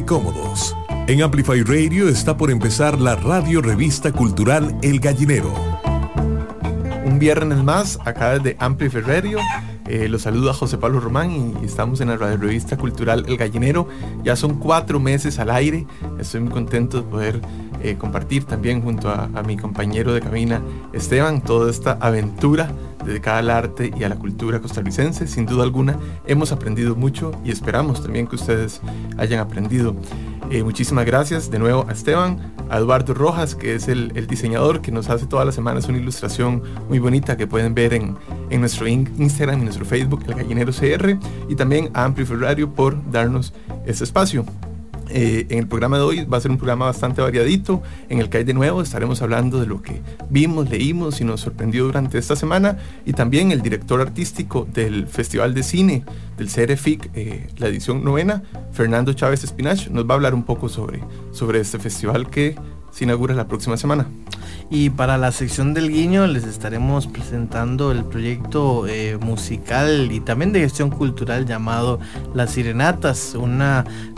Cómodos. En Amplify Radio está por empezar la radio revista cultural El Gallinero. Un viernes más, acá desde Amplify Radio. Eh, los saluda José Pablo Román y estamos en la radio revista cultural El Gallinero. Ya son cuatro meses al aire. Estoy muy contento de poder eh, compartir también junto a, mi compañero de cabina Esteban toda esta aventura dedicada al arte y a la cultura costarricense. Sin duda alguna hemos aprendido mucho y esperamos también que ustedes hayan aprendido. Eh, muchísimas gracias de nuevo a Esteban, a Eduardo Rojas, que es el, diseñador que nos hace todas las semanas una ilustración muy bonita que pueden ver en, en nuestro Instagram y nuestro Facebook, El Gallinero CR, y también a Amplify Radio por darnos este espacio. Eh, en el programa de hoy va a ser un programa bastante variadito, en el que hay de nuevo estaremos hablando de lo que vimos, leímos y nos sorprendió durante esta semana, y también el director artístico del Festival de Cine del CRFIC, eh, la edición novena, Fernando Chávez Espinach, nos va a hablar un poco sobre, sobre este festival que se inaugura la próxima semana. Y para la sección del guiño les estaremos presentando el proyecto eh, musical y también de gestión cultural llamado Las Sirenatas, un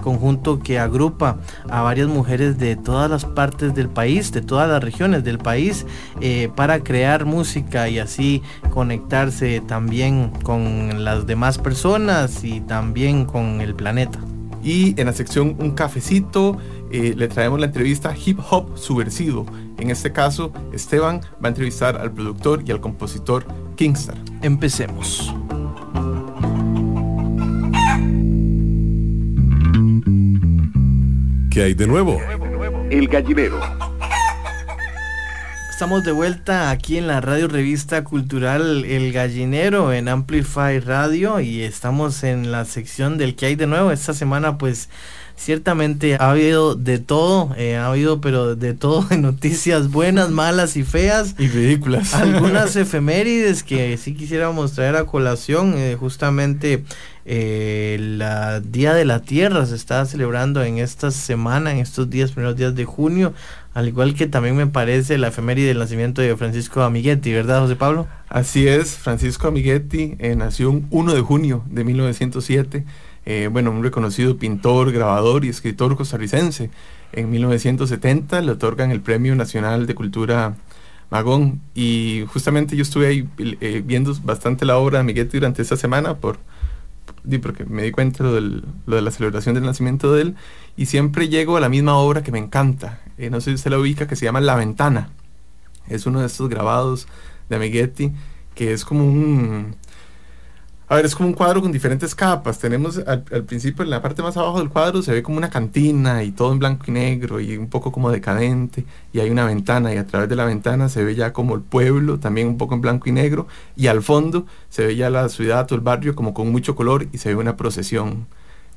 conjunto que agrupa a varias mujeres de todas las partes del país, de todas las regiones del país, eh, para crear música y así conectarse también con las demás personas y también con el planeta. Y en la sección Un cafecito eh, le traemos la entrevista Hip Hop Subversivo. En este caso, Esteban va a entrevistar al productor y al compositor Kingstar. Empecemos. ¿Qué hay de nuevo? El gallinero. Estamos de vuelta aquí en la radio revista cultural El Gallinero en Amplify Radio y estamos en la sección del que hay de nuevo. Esta semana pues ciertamente ha habido de todo, eh, ha habido pero de todo de noticias buenas, malas y feas. Y ridículas. Algunas efemérides que sí quisiéramos traer a colación, eh, justamente el eh, Día de la Tierra se está celebrando en esta semana, en estos días, primeros días de junio, al igual que también me parece la efeméride del nacimiento de Francisco Amiguetti, ¿verdad, José Pablo? Así es, Francisco Amiguetti eh, nació un 1 de junio de 1907, eh, bueno, un reconocido pintor, grabador y escritor costarricense. En 1970 le otorgan el Premio Nacional de Cultura Magón y justamente yo estuve ahí eh, viendo bastante la obra de Amiguetti durante esta semana por porque me di cuenta de lo, de la celebración del nacimiento de él, y siempre llego a la misma obra que me encanta. Eh, no sé si usted la ubica, que se llama La Ventana. Es uno de estos grabados de Amiguetti, que es como un, a ver, es como un cuadro con diferentes capas. Tenemos al, principio, en la parte más abajo del cuadro, se ve como una cantina y todo en blanco y negro y un poco como decadente. Y hay una ventana y a través de la ventana se ve ya como el pueblo, también un poco en blanco y negro. Y al fondo se ve ya la ciudad o el barrio como con mucho color y se ve una procesión.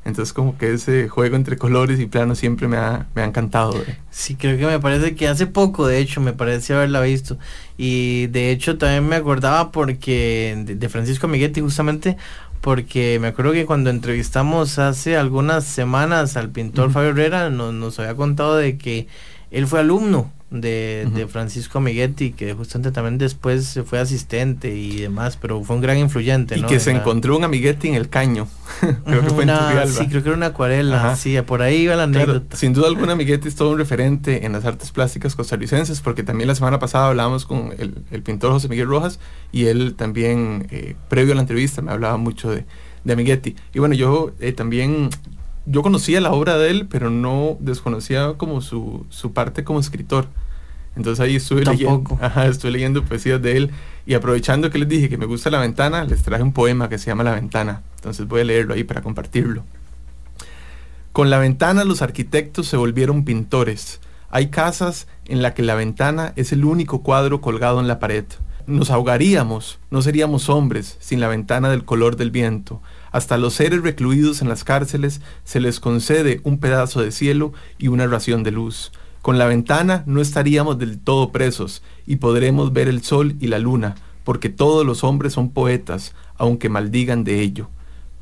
Entonces como que ese juego entre colores y planos siempre me ha, me ha encantado. Sí, creo que me parece que hace poco, de hecho, me parece haberla visto. Y de hecho también me acordaba porque de, Francisco Miguetti justamente porque me acuerdo que cuando entrevistamos hace algunas semanas al pintor Fabio Herrera nos, nos había contado de que él fue alumno de, Francisco Amiguetti, que justamente también después fue asistente y demás, pero fue un gran influyente. Y que se encontró un Amiguetti en el caño. creo que fue en Sí, creo que era una acuarela. Sí, por ahí iba la anécdota. sin duda alguna, Amiguetti es todo un referente en las artes plásticas costarricenses, porque también la semana pasada hablábamos con el, pintor José Miguel Rojas y él también, eh, previo a la entrevista, me hablaba mucho de, de Amiguetti. Y bueno, yo eh, también yo conocía la obra de él, pero no desconocía como su, su parte como escritor. Entonces ahí estuve leyendo, ajá, estuve leyendo poesías de él y aprovechando que les dije que me gusta la ventana, les traje un poema que se llama La ventana. Entonces voy a leerlo ahí para compartirlo. Con la ventana los arquitectos se volvieron pintores. Hay casas en las que la ventana es el único cuadro colgado en la pared. Nos ahogaríamos, no seríamos hombres sin la ventana del color del viento. Hasta los seres recluidos en las cárceles se les concede un pedazo de cielo y una ración de luz. Con la ventana no estaríamos del todo presos y podremos ver el sol y la luna, porque todos los hombres son poetas, aunque maldigan de ello.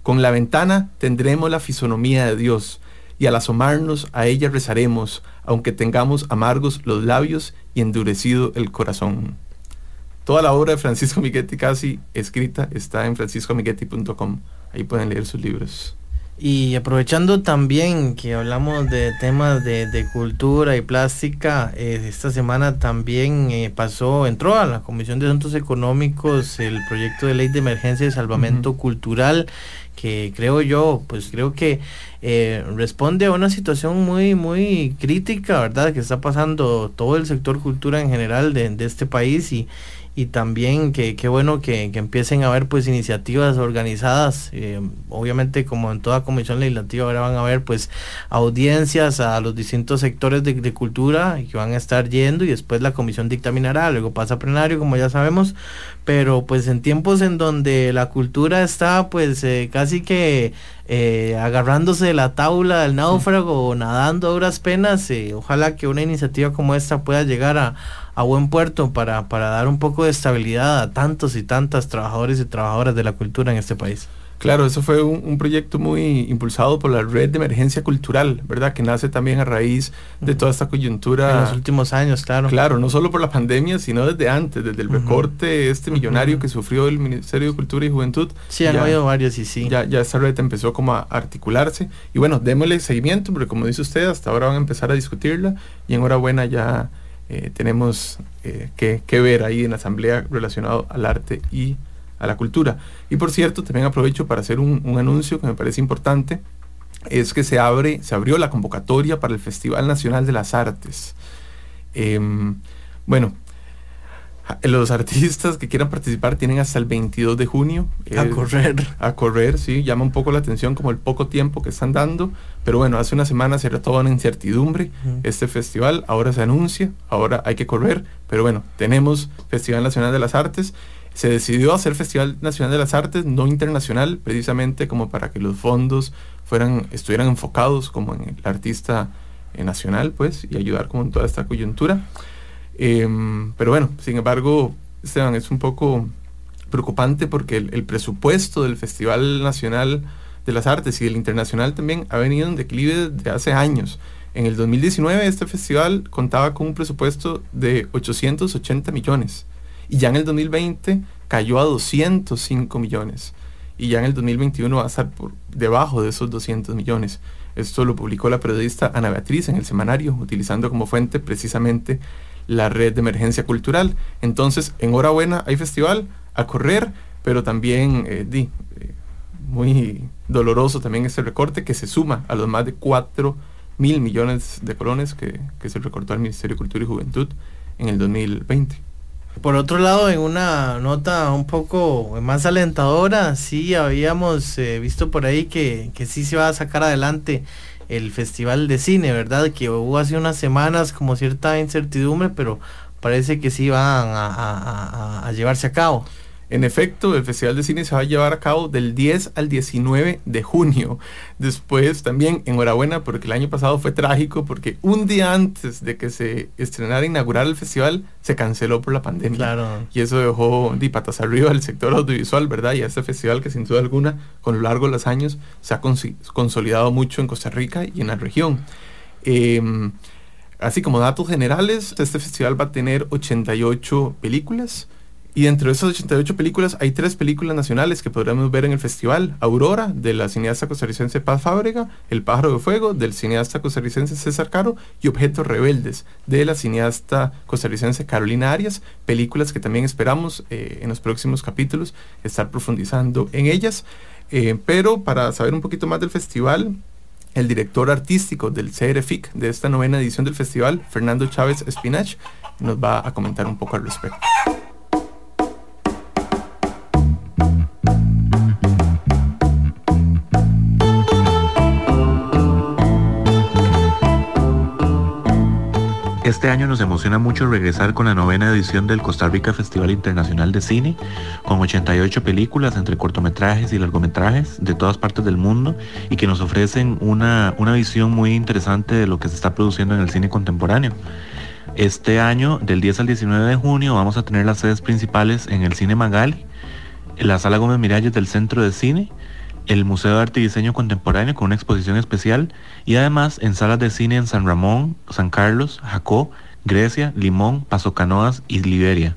Con la ventana tendremos la fisonomía de Dios, y al asomarnos a ella rezaremos, aunque tengamos amargos los labios y endurecido el corazón. Toda la obra de Francisco Miguetti casi escrita está en franciscomiguetti.com. Ahí pueden leer sus libros. Y aprovechando también que hablamos de temas de, cultura y plástica, eh, esta semana también eh, pasó, entró a la Comisión de Asuntos Económicos el proyecto de ley de emergencia y salvamento cultural, que creo yo, pues creo que eh, responde a una situación muy, muy crítica, ¿verdad? Que está pasando todo el sector cultura en general de, de este país y y también que qué bueno que, empiecen a haber pues iniciativas organizadas. Eh, obviamente como en toda comisión legislativa ahora van a haber pues audiencias a los distintos sectores de, cultura que van a estar yendo y después la comisión dictaminará luego pasa a plenario como ya sabemos pero pues en tiempos en donde la cultura está pues eh, casi que eh, agarrándose de la tabla del náufrago o nadando a duras penas ojalá que una iniciativa como esta pueda llegar a a buen puerto para, para dar un poco de estabilidad a tantos y tantas trabajadores y trabajadoras de la cultura en este país. Claro, eso fue un, proyecto muy impulsado por la Red de Emergencia Cultural, ¿verdad? Que nace también a raíz de toda esta coyuntura. En los últimos años, claro. Claro, no solo por la pandemia, sino desde antes, desde el recorte este millonario que sufrió el Ministerio de Cultura y Juventud. Sí, han habido varios y sí. Ya, ya esta red empezó como a articularse. Y bueno, démosle seguimiento, porque como dice usted, hasta ahora van a empezar a discutirla y enhorabuena ya eh, tenemos eh, que, ver ahí en la asamblea relacionado al arte y a la cultura. Y por cierto, también aprovecho para hacer un, anuncio que me parece importante, es que se abre, se abrió la convocatoria para el Festival Nacional de las Artes. Em, bueno, los artistas que quieran participar tienen hasta el 22 de junio. A correr. A correr, sí. Llama un poco la atención como el poco tiempo que están dando. Pero bueno, hace una semana se era toda una incertidumbre este festival. Ahora se anuncia, ahora hay que correr. Pero bueno, tenemos Festival Nacional de las Artes. Se decidió hacer Festival Nacional de las Artes, no internacional, precisamente como para que los fondos fueran, estuvieran enfocados como en el artista eh, nacional, pues, y ayudar como en toda esta coyuntura. Em, pero bueno, sin embargo, Esteban, es un poco preocupante porque el, presupuesto del Festival Nacional de las Artes y del Internacional también ha venido en declive desde hace años. En el 2019 este festival contaba con un presupuesto de 880 millones y ya en el 2020 cayó a 205 millones y ya en el 2021 va a estar por debajo de esos 200 millones. Esto lo publicó la periodista Ana Beatriz en el semanario, utilizando como fuente precisamente la red de emergencia cultural. Entonces, enhorabuena, hay festival a correr, pero también eh, di, eh, muy doloroso también este recorte que se suma a los más de 4 mil millones de colones que, se recortó al Ministerio de Cultura y Juventud en el 2020. Por otro lado, en una nota un poco más alentadora, sí habíamos eh, visto por ahí que, que sí se va a sacar adelante el Festival de Cine, ¿verdad? Que hubo hace unas semanas como cierta incertidumbre, pero parece que sí van a, a llevarse a cabo. En efecto, el Festival de Cine se va a llevar a cabo del 10 al 19 de junio. Después también enhorabuena porque el año pasado fue trágico porque un día antes de que se estrenara e inaugurar el festival se canceló por la pandemia. Claro. Y eso dejó de patas arriba al sector audiovisual, ¿verdad? Y a este festival que sin duda alguna con lo largo de los años se ha consolidado mucho en Costa Rica y en la región. Em, así como datos generales, este festival va a tener 88 películas y entre esas 88 películas hay tres películas nacionales que podremos ver en el festival. Aurora, de la cineasta costarricense Paz Fábrega, El pájaro de fuego, del cineasta costarricense César Caro, y Objetos rebeldes, de la cineasta costarricense Carolina Arias, películas que también esperamos eh, en los próximos capítulos estar profundizando en ellas. Eh, pero para saber un poquito más del festival, el director artístico del CRFIC de esta novena edición del festival, Fernando Chávez Espinach, nos va a comentar un poco al respecto. Este año nos emociona mucho regresar con la novena edición del Costa Rica Festival Internacional de Cine, con 88 películas entre cortometrajes y largometrajes de todas partes del mundo y que nos ofrecen una, una visión muy interesante de lo que se está produciendo en el cine contemporáneo. Este año, del 10 al 19 de junio, vamos a tener las sedes principales en el Cine Magali, en la Sala Gómez Miralles del Centro de Cine, el Museo de Arte y Diseño Contemporáneo con una exposición especial y además en salas de cine en San Ramón, San Carlos, Jacó, Grecia, Limón, Paso Canoas y Liberia.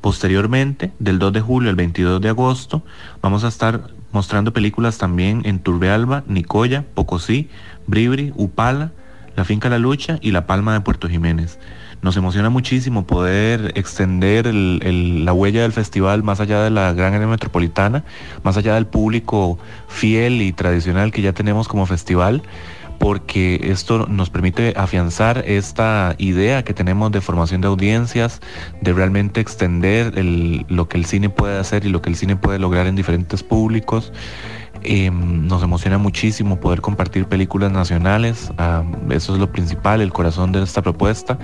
Posteriormente, del 2 de julio al 22 de agosto, vamos a estar mostrando películas también en Turbealba, Nicoya, Pocosí, Bribri, Upala, La Finca La Lucha y La Palma de Puerto Jiménez. Nos emociona muchísimo poder extender la huella del festival más allá de la gran área metropolitana, más allá del público fiel y tradicional que ya tenemos como festival porque esto nos permite afianzar esta idea que tenemos de formación de audiencias, de realmente extender lo que el cine puede hacer y lo que el cine puede lograr en diferentes públicos. Em, nos emociona muchísimo poder compartir películas nacionales, eso es lo principal, el corazón de esta propuesta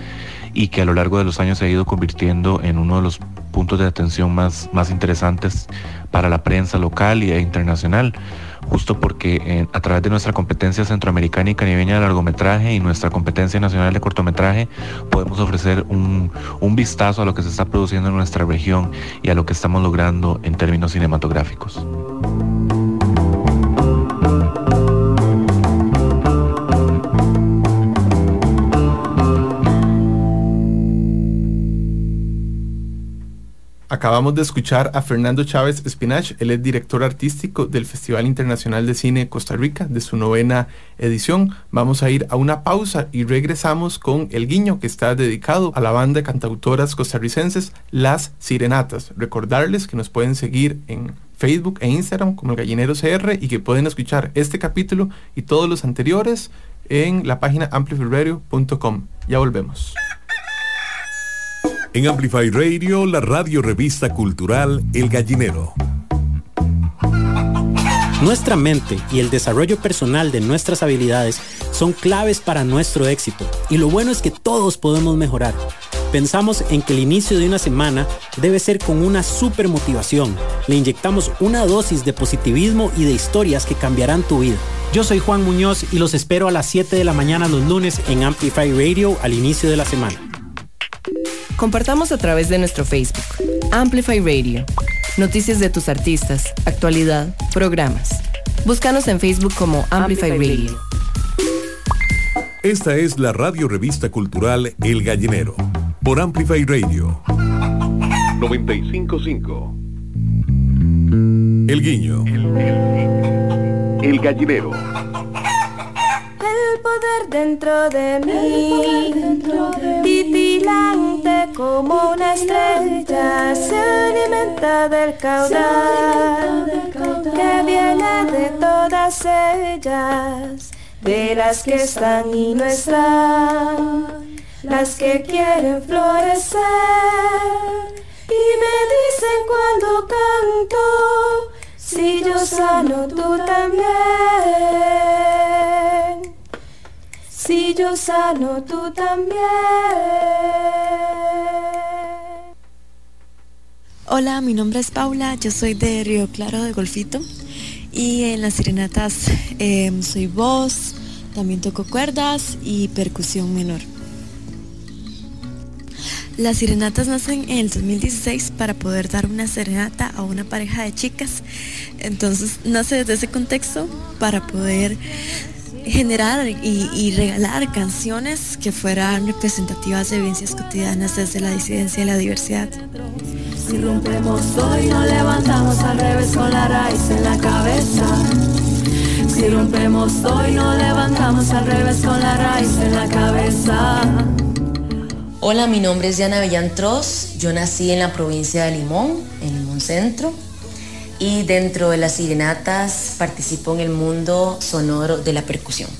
y que a lo largo de los años se ha ido convirtiendo en uno de los puntos de atención más, interesantes para la prensa local e internacional justo porque eh, a través de nuestra competencia centroamericana y caribeña de largometraje y nuestra competencia nacional de cortometraje podemos ofrecer un vistazo a lo que se está produciendo en nuestra región y a lo que estamos logrando en términos cinematográficos. Acabamos de escuchar a Fernando Chávez Espinach, él es director artístico del Festival Internacional de Cine Costa Rica, de su novena edición. Vamos a ir a una pausa y regresamos con El Guiño, que está dedicado a la banda de cantautoras costarricenses Las Sirenatas. Recordarles que nos pueden seguir en Facebook e Instagram como el Gallinero CR y que pueden escuchar este capítulo y todos los anteriores en la página amplifyradio.com. Ya volvemos. En Amplify Radio, la radio revista cultural El Gallinero. Nuestra mente y el desarrollo personal de nuestras habilidades son claves para nuestro éxito y lo bueno es que todos podemos mejorar. Pensamos en que el inicio de una semana debe ser con una super motivación. Le inyectamos una dosis de positivismo y de historias que cambiarán tu vida. Yo soy Juan Muñoz y los espero a las 7 de la mañana los lunes en Amplify Radio al inicio de la semana. Compartamos a través de nuestro Facebook, Amplify Radio. Noticias de tus artistas, actualidad, programas. Búscanos en Facebook como Amplify, Radio. Esta es la radio revista cultural El Gallinero, por Amplify Radio. 955. El Guiño. El Gallinero poder dentro de mí, titilante como una estrella, se alimenta del caudal que viene de todas ellas, de las que están y no están, las que quieren florecer y me dicen cuando canto, si yo sano tú también. Si yo sano, tú también. Hola, mi nombre es Paula, yo soy de Río Claro de Golfito y en las sirenatas em, soy voz, también toco cuerdas y percusión menor. Las sirenatas nacen en el 2016 para poder dar una serenata a una pareja de chicas. Entonces nace desde ese contexto para poder generar y, regalar canciones que fueran representativas de vivencias cotidianas desde la disidencia y la diversidad. Si rompemos hoy, no levantamos al revés con la raíz en la cabeza. Si rompemos hoy, no levantamos al revés con la raíz en la cabeza. Hola, mi nombre es Diana Villantros. Yo nací en la provincia de Limón, en Limón Centro y dentro de las sirenatas participo en el mundo sonoro de la percusión.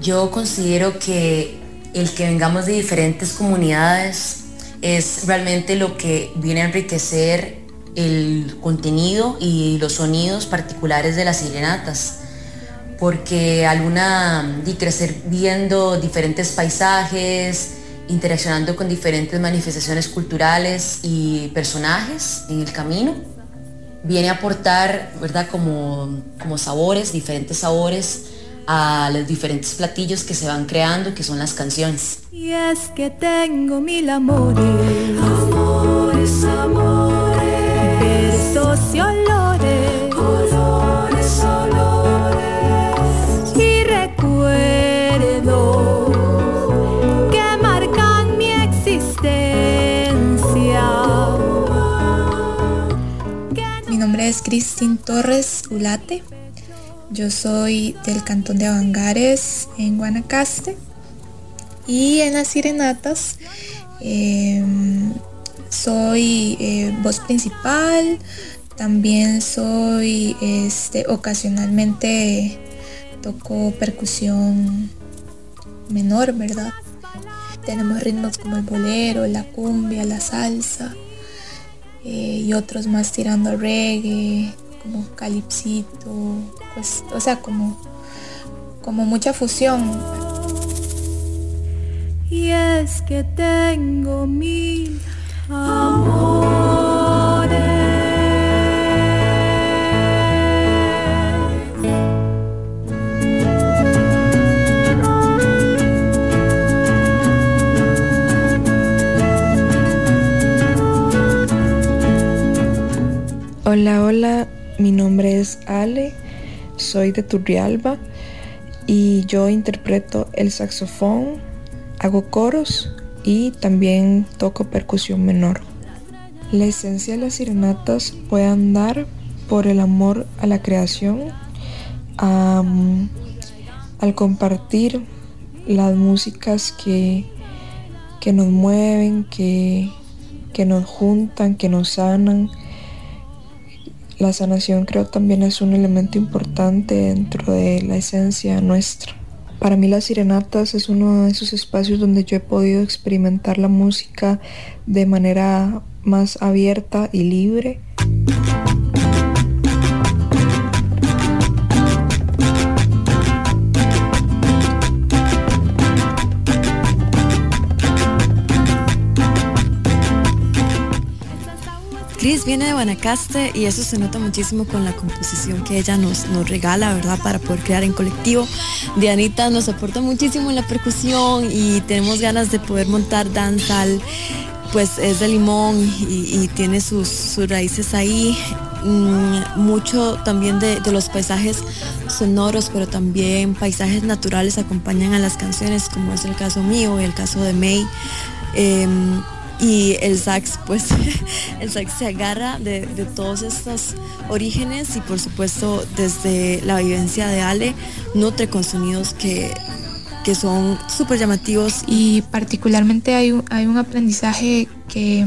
Yo considero que el que vengamos de diferentes comunidades es realmente lo que viene a enriquecer el contenido y los sonidos particulares de las sirenatas. Porque alguna de crecer viendo diferentes paisajes, interaccionando con diferentes manifestaciones culturales y personajes en el camino, viene a aportar, ¿verdad? Como, como sabores, diferentes sabores a los diferentes platillos que se van creando, que son las canciones. Y es que tengo mil amores, amores, amores, besos y olores, Cristin Torres Ulate. Yo soy del cantón de Avangares en Guanacaste. Y en las Sirenatas em, soy eh, voz principal. También soy este, ocasionalmente toco percusión menor, ¿verdad? Tenemos ritmos como el bolero, la cumbia, la salsa eh, y otros más tirando reggae, como calipsito, pues, o sea, como, como mucha fusión. Y es que tengo mil amores. Hola, hola, mi nombre es Ale, soy de Turrialba y yo interpreto el saxofón, hago coros y también toco percusión menor. La esencia de las sirenatas puede andar por el amor a la creación, al compartir las músicas que, que nos mueven, que, que nos juntan, que nos sanan la sanación creo también es un elemento importante dentro de la esencia nuestra. Para mí las sirenatas es uno de esos espacios donde yo he podido experimentar la música de manera más abierta y libre. Cris viene de Guanacaste y eso se nota muchísimo con la composición que ella nos, nos regala, ¿verdad? Para poder crear en colectivo. Dianita nos aporta muchísimo en la percusión y tenemos ganas de poder montar danzal. Pues es de limón y, tiene sus, raíces ahí. Mm, mucho también de, los paisajes sonoros, pero también paisajes naturales acompañan a las canciones, como es el caso mío y el caso de May. Em, y el sax pues el sax se agarra de, todos estos orígenes y por supuesto desde la vivencia de Ale nutre con sonidos que, que son súper llamativos y particularmente hay un, hay un aprendizaje que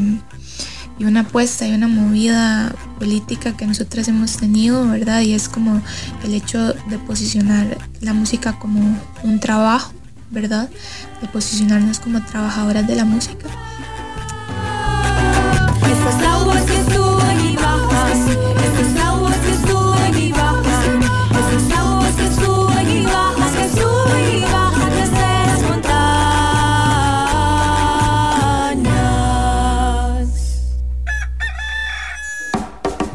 y una apuesta y una movida política que nosotras hemos tenido, ¿verdad? Y es como el hecho de posicionar la música como un trabajo, ¿verdad? De posicionarnos como trabajadoras de la música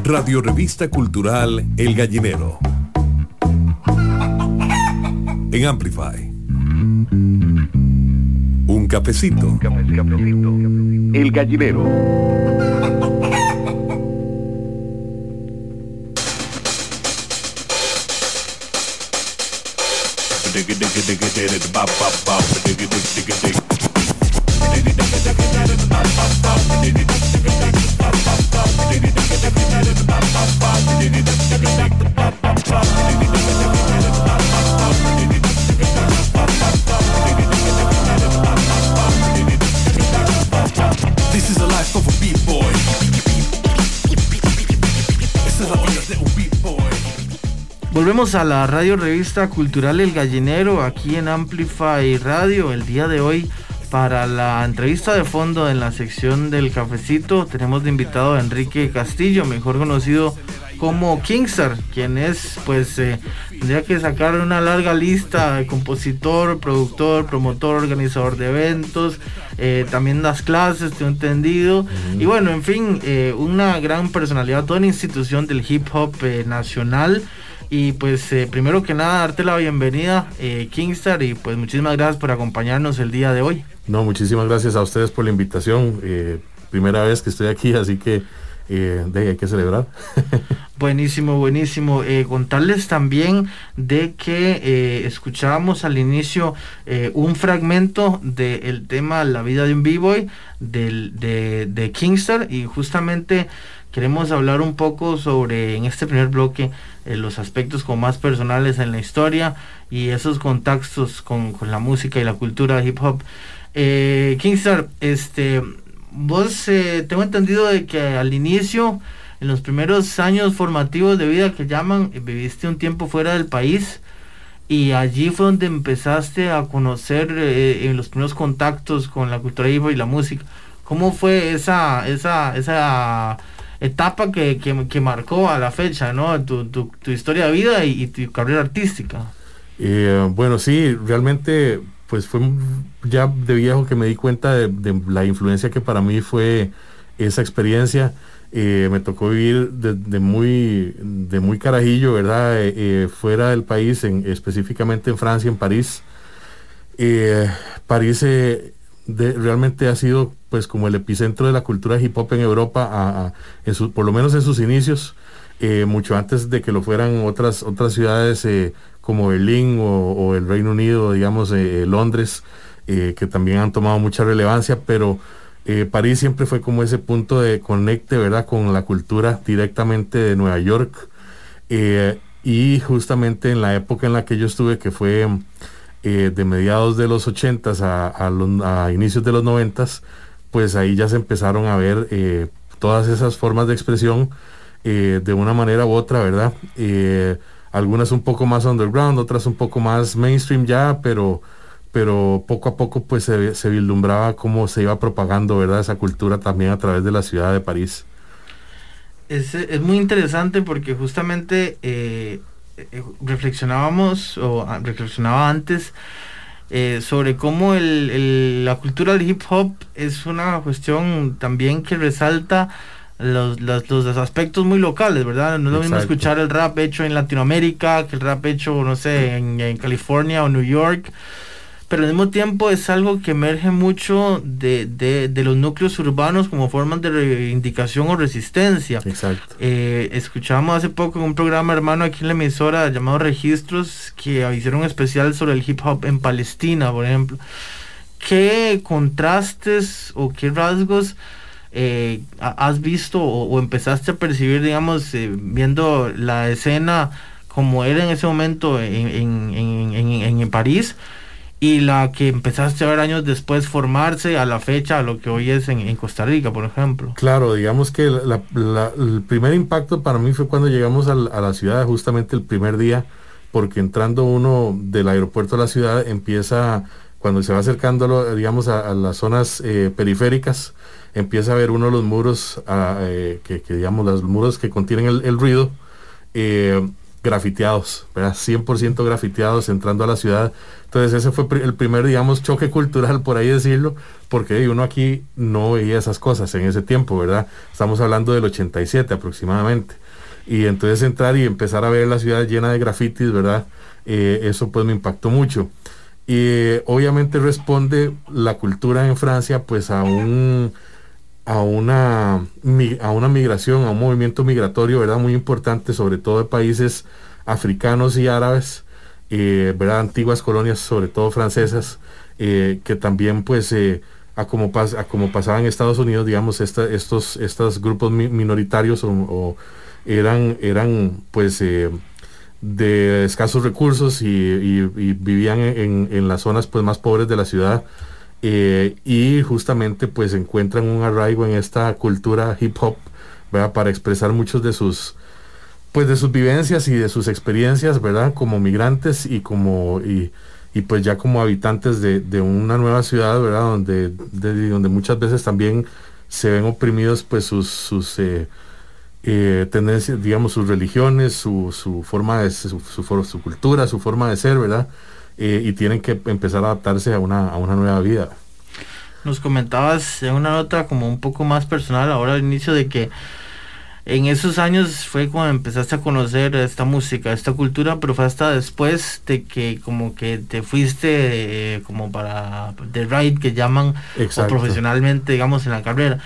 Radio Revista Cultural El Gallinero. En Amplify. Un cafecito. El Gallinero. Volvemos a la radio revista cultural El Gallinero aquí en Amplify Radio. El día de hoy para la entrevista de fondo en la sección del cafecito tenemos de invitado a Enrique Castillo, mejor conocido como Kingstar, quien es pues eh, tendría que sacar una larga lista de compositor, productor, promotor, organizador de eventos, eh, también das clases, tengo entendido. Y bueno, en fin, eh, una gran personalidad, toda una institución del hip hop nacional. Y pues eh, primero que nada, darte la bienvenida, eh, Kingstar, y pues muchísimas gracias por acompañarnos el día de hoy. No, muchísimas gracias a ustedes por la invitación. Eh, primera vez que estoy aquí, así que de ahí hay que celebrar. Buenísimo, buenísimo. Eh, contarles también de que eh, escuchábamos al inicio eh, un fragmento del tema La vida de un b-boy de, de Kingstar y justamente queremos hablar un poco sobre en este primer bloque los aspectos como más personales en la historia y esos contactos con, la música y la cultura hip hop. Kingstar, este, vos tengo entendido de que al inicio en los primeros años formativos de vida que llaman, eh, viviste un tiempo fuera del país y allí fue donde empezaste a conocer eh, los primeros contactos con la cultura hip y la música. ¿Cómo fue esa, esa, esa etapa que, que, marcó a la fecha, ¿no? Tu, tu, tu historia de vida y, tu carrera artística? Eh, bueno, sí, realmente pues fue ya de viejo que me di cuenta de, de la influencia que para mí fue esa experiencia. Eh, me tocó vivir de, muy, de muy carajillo, ¿verdad? Eh, fuera del país, en, específicamente en Francia, en París. París realmente ha sido pues como el epicentro de la cultura hip hop en Europa, en por lo menos en sus inicios, mucho antes de que lo fueran otras, otras ciudades como Berlín o, el Reino Unido, digamos, Londres, que también han tomado mucha relevancia, pero eh, París siempre fue como ese punto de conecte, ¿verdad?, con la cultura directamente de Nueva York. Eh, y justamente en la época en la que yo estuve, que fue eh, de mediados de los 80 a, a, inicios de los 90 pues ahí ya se empezaron a ver todas esas formas de expresión de una manera u otra, ¿verdad? algunas un poco más underground, otras un poco más mainstream ya, pero pero poco a poco pues se, se, vislumbraba cómo se iba propagando verdad esa cultura también a través de la ciudad de París. Es, es muy interesante porque justamente eh, eh, reflexionábamos o ah, reflexionaba antes eh, sobre cómo el, el, la cultura del hip hop es una cuestión también que resalta los, los, los, aspectos muy locales, ¿verdad? No es lo mismo escuchar el rap hecho en Latinoamérica que el rap hecho, no sé, en, en California o New York pero al mismo tiempo es algo que emerge mucho de, de, los núcleos urbanos como formas de reivindicación o resistencia. Exacto. Eh, escuchamos hace poco en un programa hermano aquí en la emisora llamado Registros que hicieron un especial sobre el hip hop en Palestina, por ejemplo. ¿Qué contrastes o qué rasgos eh, has visto o, empezaste a percibir, digamos, eh, viendo la escena como era en ese momento en, en, en, en París? Y la que empezaste a ver años después formarse a la fecha, a lo que hoy es en, Costa Rica, por ejemplo? Claro, digamos que el primer impacto para mí fue cuando llegamos a, la ciudad, justamente el primer día, porque entrando uno del aeropuerto a la ciudad empieza, cuando se va acercando, digamos, a, las zonas eh, periféricas, empieza a ver uno de los muros, eh, que, digamos, los muros que contienen el, ruido. Eh, grafiteados, ¿verdad? 100% grafiteados entrando a la ciudad. Entonces ese fue el primer, digamos, choque cultural, por ahí decirlo, porque uno aquí no veía esas cosas en ese tiempo, ¿verdad? Estamos hablando del 87 aproximadamente. Y entonces entrar y empezar a ver la ciudad llena de grafitis, ¿verdad? Eh, eso pues me impactó mucho. Y obviamente responde la cultura en Francia pues a un a una, a una migración, a un movimiento migratorio, ¿verdad? Muy importante, sobre todo de países africanos y árabes, eh, ¿verdad? Antiguas colonias, sobre todo francesas, eh, que también, pues, eh, a, como a como pasaba en Estados Unidos, digamos, estos, estos grupos minoritarios o, eran, eran, pues, de escasos recursos y, vivían en, en, las zonas, pues, más pobres de la ciudad eh, y justamente pues encuentran un arraigo en esta cultura hip hop para expresar muchos de sus pues de sus vivencias y de sus experiencias verdad como migrantes y como y, pues ya como habitantes de, una nueva ciudad verdad donde donde muchas veces también se ven oprimidos pues sus, sus eh, eh, tendencias digamos sus religiones su, su forma de su, su, su cultura su forma de ser verdad eh, y tienen que empezar a adaptarse a una, a una nueva vida. Nos comentabas en una nota como un poco más personal ahora al inicio de que en esos años fue cuando empezaste a conocer esta música, esta cultura, pero fue hasta después de que como que te fuiste eh, como para the ride que llaman o profesionalmente digamos en la carrera.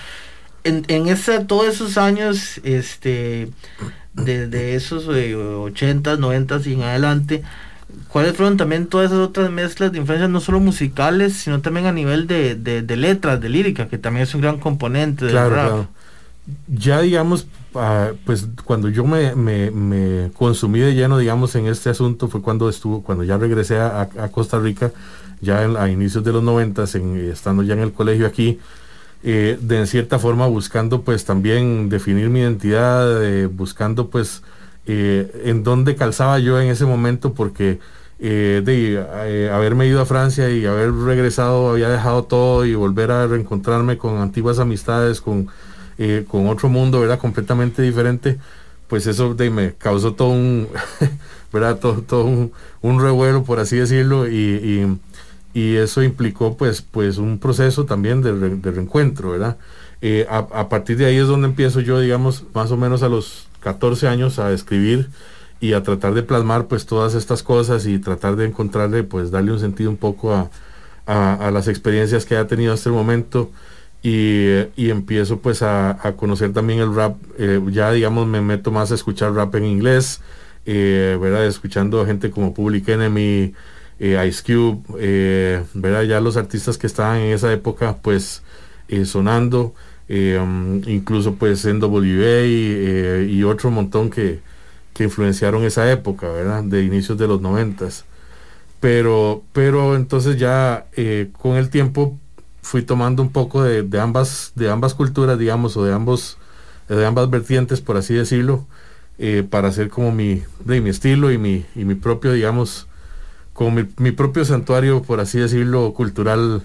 en, en ese, todos esos años, este, desde esos eh, 80s, 90s y en adelante, ¿cuáles fueron también todas esas otras mezclas de influencias, no solo musicales, sino también a nivel de, de, de letras, de lírica, que también es un gran componente del Claro, rap? claro. Ya digamos, ah, pues cuando yo me, me- me consumí de lleno, digamos, en este asunto fue cuando estuvo, cuando ya regresé a, a Costa Rica, ya en- a inicios de los noventas, en, estando ya en el colegio aquí, eh, de en cierta forma buscando pues también definir mi identidad, eh, buscando pues eh, en dónde calzaba yo en ese momento, porque eh, de eh, haberme ido a Francia y haber regresado, había dejado todo y volver a reencontrarme con antiguas amistades, con, con otro mundo, ¿verdad? Completamente diferente, pues eso de, me causó todo un, ¿verdad? Todo, todo un, revuelo, por así decirlo, y, y- eso implicó pues, pues un proceso también de, de reencuentro, ¿verdad? A partir de ahí es donde empiezo yo, digamos, más o menos a los 14 años a escribir y a tratar de plasmar pues todas estas cosas y tratar de encontrarle, pues darle un sentido un poco a, a- las experiencias que ha tenido hasta el momento y, y empiezo pues a, a conocer también el rap, eh, ya digamos me meto más a escuchar rap en inglés, eh. Escuchando gente como Public Enemy, eh, Ice Cube, eh, ¿verdad? Ya los artistas que estaban en esa época pues sonando, eh, um, incluso pues NWA eh, y otro montón que, que influenciaron esa época, ¿verdad? De inicios de los noventas. Pero, pero entonces ya eh, con el tiempo fui tomando un poco de, de ambas, de ambas culturas, digamos, o de ambos, de ambas vertientes, por así decirlo, para hacer como mi, de mi estilo y mi, y mi propio, digamos, como mi, mi propio santuario, por así decirlo, cultural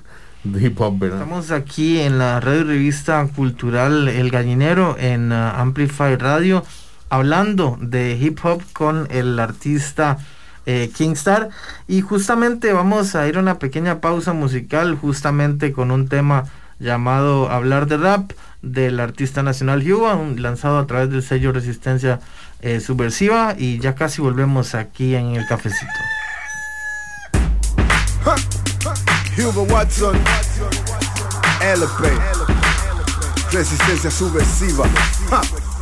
Estamos aquí en la radio y revista cultural El Gallinero en ah, Amplify Radio hablando de hip hop con el artista eh, Kingstar. Y justamente vamos a ir a una pequeña pausa musical justamente con un tema llamado Hablar de Rap del artista nacional un- lanzado a través del sello Resistencia eh, Subversiva. Y ya casi volvemos aquí en el cafecito. Hugo Watson, LP, resistencia subversiva. Ja.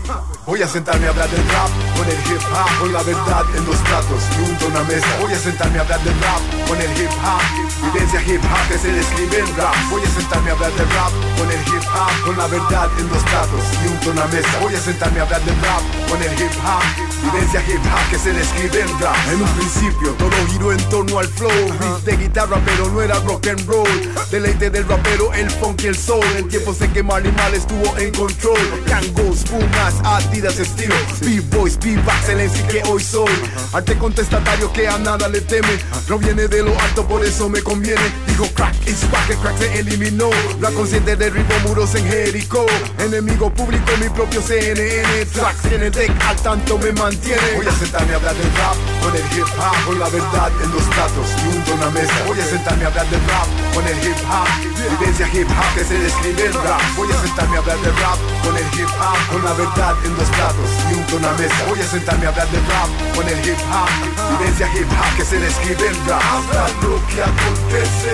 Voy a sentarme a hablar del rap con el hip hop, con la verdad en los platos y junto a mesa. Voy a sentarme a hablar del rap con el hip hop, vivencia hip hop que se describe en rap. Voy a sentarme a hablar del rap con el hip hop, con la verdad en los platos y junto a una mesa. Voy a sentarme a hablar del rap con el hip hop, vivencia hip hop que se describe en rap. En un principio todo giró en torno al flow, beat de guitarra pero no era rock and roll. Deleite del rapero, el funk y el soul. En tiempos en que Marley Mal estuvo en control. Kangos, Pumas, Adidas estilo. B-boys, B-back, excelencia que hoy soy. Arte contestatario que a nada le teme. No viene de lo alto, por eso me conviene. Dijo crack, it's back, el crack se eliminó. La consciente derribó muros en Jericho. Enemigo público, mi propio CNN. Tracks en el deck, al tanto me mantiene. Voy a sentarme a hablar del rap con el hip hop, con la verdad en los platos y a una mesa. Voy a sentarme a hablar del rap con el hip hop, vivencia hip hop que se describe en rap. Voy a sentarme a hablar del rap con el hip hop, con la verdad en los y junto a una mesa. Voy a sentarme a hablar del rap con el hip hop, vivencia hip hop que se describe en rap. Habla lo que acontece,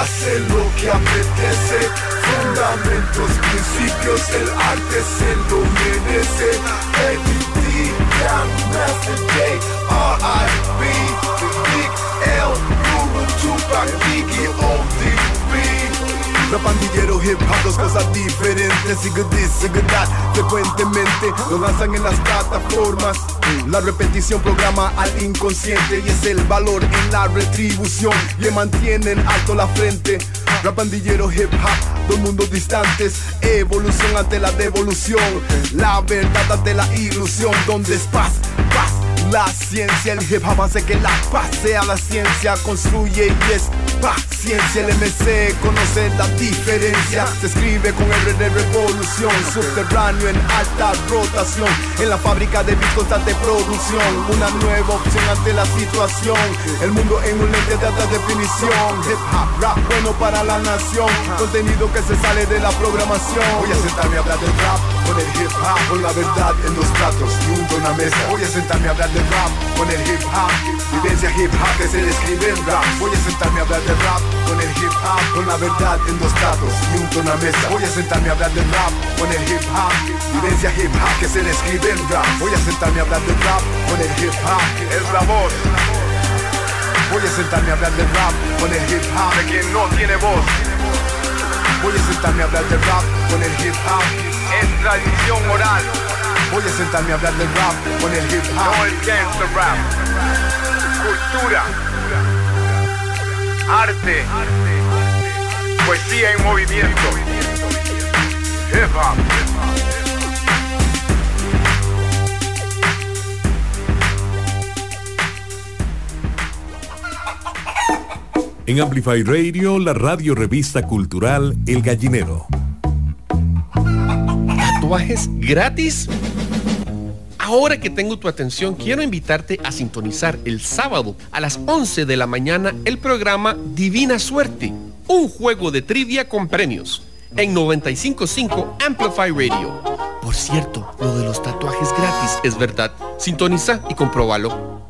hace lo que apetece. Fundamentos, principios, el arte se lo merece. Master. The Big L, Tupac. La pandillero hip hop, dos cosas diferentes Sigue this, sigue that Frecuentemente lo lanzan en las plataformas. La repetición programa al inconsciente Y es el valor en la retribución Y mantienen alto la frente. Rap pandillero hip hop, dos mundos distantes Evolución ante la devolución. La verdad ante la ilusión Donde es paz, paz la ciencia, el hip hop hace que la paz sea la ciencia, construye y es paciencia. El MC conoce la diferencia, se escribe con R de revolución, subterráneo en alta rotación, en la fábrica de beat constante producción, una nueva opción ante la situación. El mundo en un lente de alta definición, hip hop, rap bueno para la nación, contenido que se sale de la programación. Voy a sentarme a hablar del rap con el hip hop, con la verdad en los platos y junto a una mesa. Voy a sentarme a hablar del con el hip hop. Vivencia hip hop que se describe en rap. Voy a sentarme a hablar de rap con el hip hop. Con la verdad en dos platos y un tono a mesa. Voy a sentarme a hablar de rap con el hip hop. Vivencia hip hop que se describe en rap. Voy a sentarme a hablar de rap con el hip hop. Es la voz Voy a sentarme a hablar de rap con el hip hop. De quien no tiene voz. Voy a sentarme a hablar de rap con el hip hop. Es tradición oral Voy a sentarme a hablar del rap con el hip hop. No el gangster rap. Cultura. Arte. Poesía en movimiento. Hip hop. En Amplify Radio, la radio revista cultural El Gallinero. ¿Tatuajes gratis? Ahora que tengo tu atención, quiero invitarte a sintonizar el sábado a las 11 de la mañana el programa Divina Suerte, un juego de trivia con premios, en 955 Amplify Radio. Por cierto, lo de los tatuajes gratis es verdad. Sintoniza y compróbalo.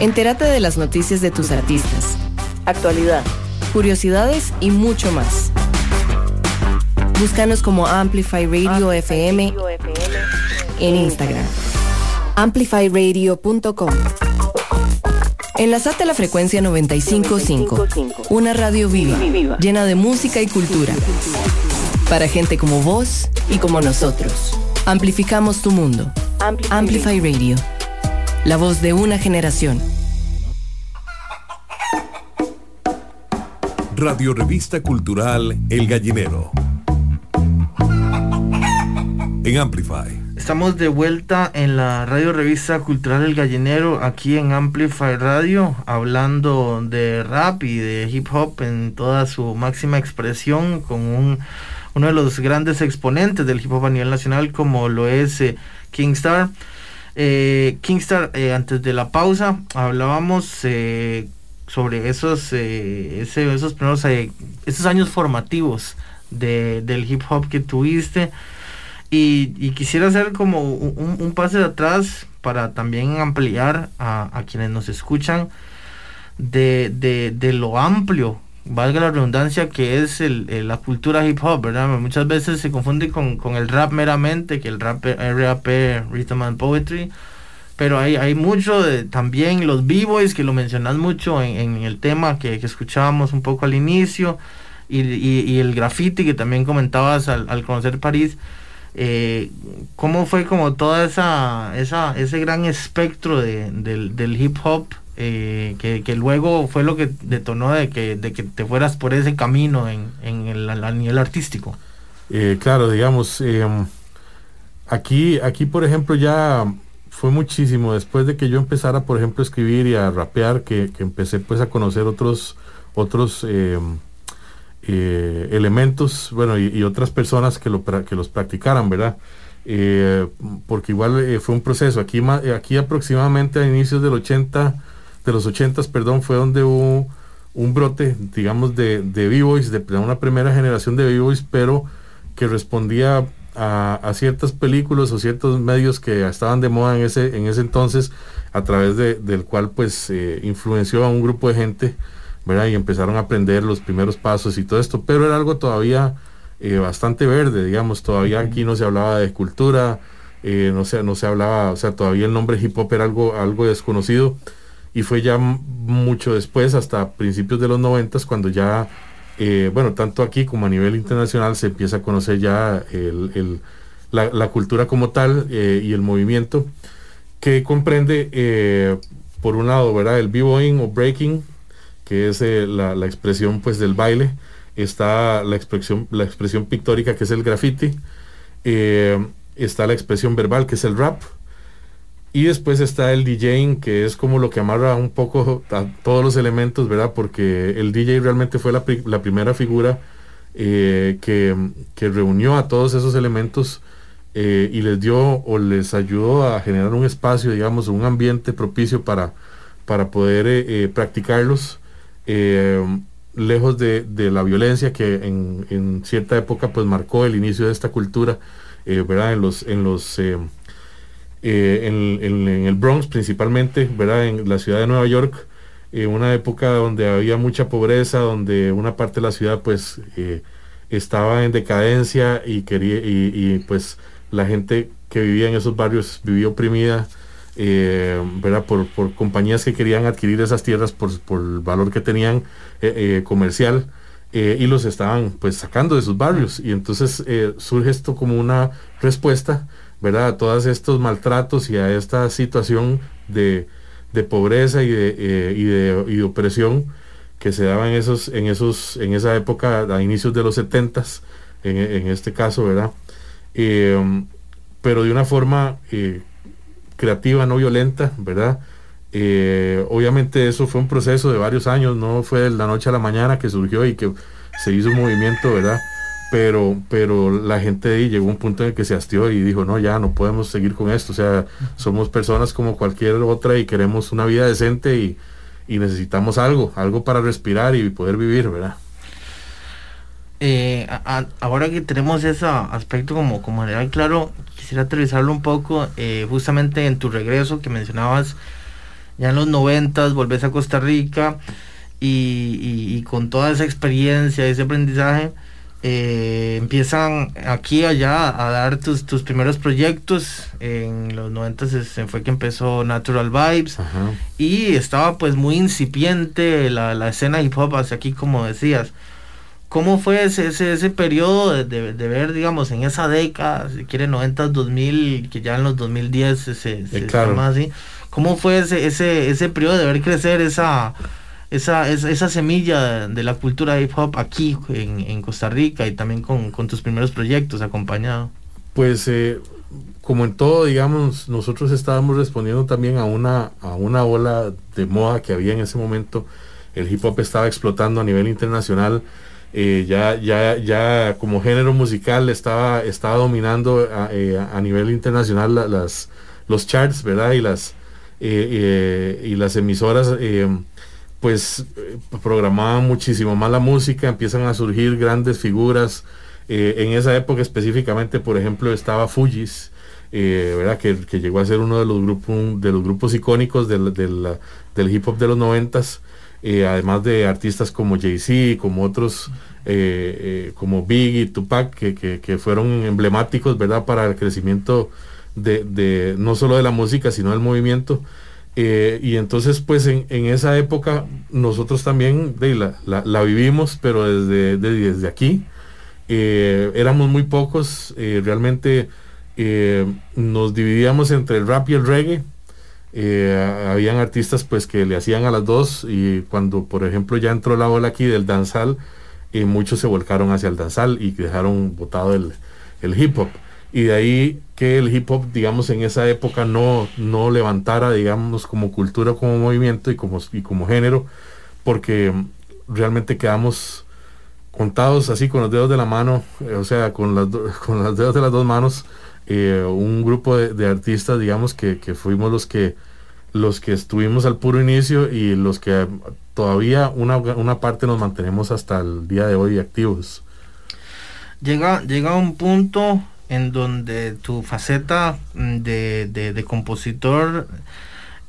Entérate de las noticias de tus artistas, actualidad, curiosidades y mucho más. Búscanos como Amplify Radio FM en Instagram. Amplifyradio.com. Enlazate a la frecuencia 955, una radio viva, llena de música y cultura. Para gente como vos y como nosotros. Amplificamos tu mundo. Amplify Radio. La voz de una generación. Radio Revista Cultural El Gallinero. En Amplify. Estamos de vuelta en la radio revista cultural El Gallinero, aquí en Amplify Radio, hablando de rap y de hip hop en toda su máxima expresión, con un, uno de los grandes exponentes del hip hop a nivel nacional, como lo es eh, Kingstar. Eh, Kingstar, eh, antes de la pausa, hablábamos eh, sobre esos, eh, esos primeros, esos años formativos de, del hip hop que tuviste. Y, quisiera hacer como un, un, pase de atrás para también ampliar a, a quienes nos escuchan de, de, de, lo amplio, valga la redundancia, que es el, la cultura hip hop, ¿verdad? Muchas veces se confunde con, con el rap meramente, que el rap RAP, Rhythm and Poetry, pero hay, hay mucho de, también los b-boys que lo mencionas mucho en, el tema que, que, escuchábamos un poco al inicio y, y, el graffiti que también comentabas al conocer París eh, cómo fue como toda esa, esa ese gran espectro de, del, hip hop eh, que, que, luego fue lo que detonó de que, de que te fueras por ese camino en, en el, nivel artístico eh, claro digamos aquí aquí por ejemplo ya fue muchísimo. Después de que yo empezara, por ejemplo, a escribir y a rapear, que, que empecé pues a conocer otros, otros eh, eh, elementos, bueno, y, otras personas que, lo, que los practicaran, ¿verdad? Eh, porque igual fue un proceso. Aquí, aquí aproximadamente a inicios del 80, de los 80, perdón, fue donde hubo un brote, digamos, de, de B-Boys, de una primera generación de B-Boys, pero que respondía a, ciertas películas o ciertos medios que estaban de moda en ese, en ese entonces, a través de, del cual pues eh, influenció a un grupo de gente, ¿verdad? Y empezaron a aprender los primeros pasos y todo esto, pero era algo todavía eh, bastante verde, digamos, todavía aquí no se hablaba de cultura, eh, no, se, no se hablaba, o sea, todavía el nombre hip hop era algo, algo desconocido, y fue ya mucho después, hasta principios de los noventas, cuando ya eh, bueno, tanto aquí como a nivel internacional se empieza a conocer ya el, el, la, la, cultura como tal y el movimiento que comprende, por un lado, ¿verdad? El b-boying o breaking, que es la, la, expresión pues del baile, está la expresión, la expresión pictórica que es el graffiti, está la expresión verbal que es el rap, y después está el DJing, que es como lo que amarra un poco a todos los elementos, ¿verdad? Porque el DJ realmente fue la, la primera figura eh, que, que, reunió a todos esos elementos eh, y les dio o les ayudó a generar un espacio, digamos, un ambiente propicio para, para poder eh, practicarlos, lejos de, de, la violencia que en, en, cierta época pues marcó el inicio de esta cultura, ¿verdad? En los... En los eh, en, el Bronx principalmente, ¿verdad? En la ciudad de Nueva York, una época donde había mucha pobreza, donde una parte de la ciudad pues estaba en decadencia y quería y, pues la gente que vivía en esos barrios vivía oprimida eh, Por, por, compañías que querían adquirir esas tierras por, por el valor que tenían eh, eh, comercial y los estaban pues sacando de sus barrios y entonces surge esto como una respuesta ¿verdad? a todos estos maltratos y a esta situación de, de pobreza y de, y de, y opresión que se daban esos, en, esos, en esa época, a inicios de los 70 en, en este caso, ¿verdad? Eh, pero de una forma eh, creativa, no violenta, ¿verdad? Eh, obviamente eso fue un proceso de varios años, no fue de la noche a la mañana que surgió y que se hizo un movimiento, ¿verdad? Pero, pero la gente ahí llegó un punto en el que se hastió y dijo, no, ya no podemos seguir con esto, o sea, somos personas como cualquier otra y queremos una vida decente y, y necesitamos algo, algo para respirar y poder vivir, ¿verdad? Eh, ahora que tenemos ese aspecto como, como general claro, quisiera aterrizarlo un poco, eh, justamente en tu regreso que mencionabas, ya en los noventas, volvés a Costa Rica y, con toda esa experiencia, ese aprendizaje, eh, empiezan aquí allá a dar tus, tus primeros proyectos. En los 90 se, fue que empezó Natural Vibes y estaba pues muy incipiente la, la, escena hip hop hacia aquí como decías. ¿Cómo fue ese, ese, ese periodo de, de, ver, digamos, en esa década, si quiere 90, 2000, que ya en los 2010 se, se, se así? ¿Cómo fue ese, ese, ese periodo de ver crecer esa, esa, esa, semilla de la cultura hip hop aquí en, Costa Rica y también con, tus primeros proyectos acompañado? Pues eh, como en todo, digamos, nosotros estábamos respondiendo también a una, a una ola de moda que había en ese momento. El hip hop estaba explotando a nivel internacional. Eh, ya, ya, ya como género musical estaba, estaba dominando a, eh, nivel internacional las, los charts, ¿verdad? Y las, y las emisoras pues eh, programaban muchísimo más la música, empiezan a surgir grandes figuras. Eh, en esa época específicamente, por ejemplo, estaba Fujis, eh, ¿verdad? Que, llegó a ser uno de los grupos, de los grupos icónicos del, del, hip hop de los noventas, además de artistas como Jay-Z, como otros, como Biggie, Tupac, que, que, fueron emblemáticos, ¿verdad? Para el crecimiento de, de, no solo de la música, sino del movimiento. Eh, y entonces, pues en, esa época nosotros también la, vivimos, pero desde, desde aquí. Eh, éramos muy pocos, eh, realmente nos dividíamos entre el rap y el reggae. Habían artistas pues que le hacían a las dos y cuando por ejemplo ya entró la ola aquí del danzal, muchos se volcaron hacia el danzal y dejaron botado el, el hip hop. Y de ahí que el hip hop, digamos, en esa época no, no levantara, digamos, como cultura, como movimiento y como, y como género, porque realmente quedamos contados así con los dedos de la mano, eh, o sea, con, las con los dedos de las dos manos, eh, un grupo de, artistas, digamos, que, que, fuimos los que, los que estuvimos al puro inicio y los que todavía una, una parte nos mantenemos hasta el día de hoy activos. Llega, llega un punto en donde tu faceta mm, de, compositor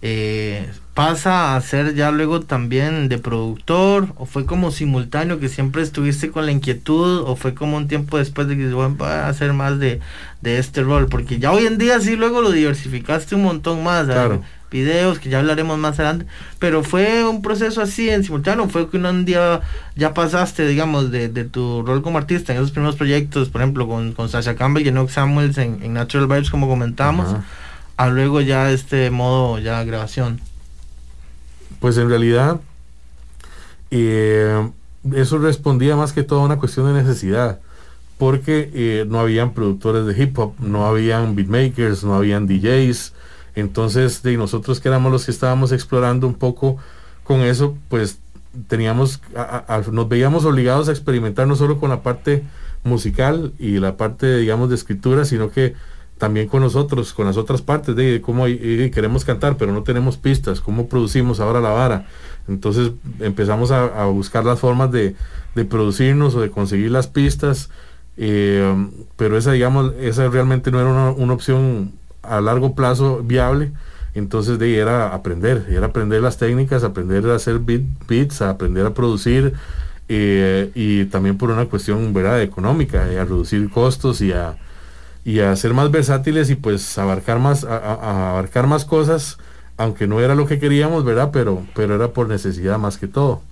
eh, pasa a ser ya luego también de productor o fue como simultáneo que siempre estuviste con la inquietud o fue como un tiempo después de que voy a hacer más de, este rol porque ya hoy en día sí luego lo diversificaste un montón más claro. Videos que ya hablaremos más adelante, pero fue un proceso así en simultáneo, fue que un día ya pasaste, digamos, de, tu rol como artista en esos primeros proyectos, por ejemplo, con, con Sasha Campbell y Enoch Samuels en, Natural Vibes, como comentamos, a luego ya este modo ya grabación. Pues en realidad, eh, eso respondía más que todo a una cuestión de necesidad porque eh, no habían productores de hip hop, no habían beatmakers, no habían DJs, entonces, de nosotros que éramos los que estábamos explorando un poco con eso, pues teníamos, nos veíamos obligados a experimentar no solo con la parte musical y la parte, digamos, de escritura, sino que también con nosotros, con las otras partes de, cómo queremos cantar, pero no tenemos pistas, cómo producimos ahora la vara. Entonces empezamos a, buscar las formas de, producirnos o de conseguir las pistas, eh, pero esa, digamos, esa realmente no era una opción a largo plazo viable. Entonces de ahí era aprender, era aprender las técnicas, aprender a hacer beat, beats, a aprender a producir eh, y también por una cuestión ¿verdad? económica, a reducir costos y a, y a ser más versátiles y pues abarcar más, a, abarcar más cosas, aunque no era lo que queríamos, ¿verdad? Pero, pero era por necesidad más que todo.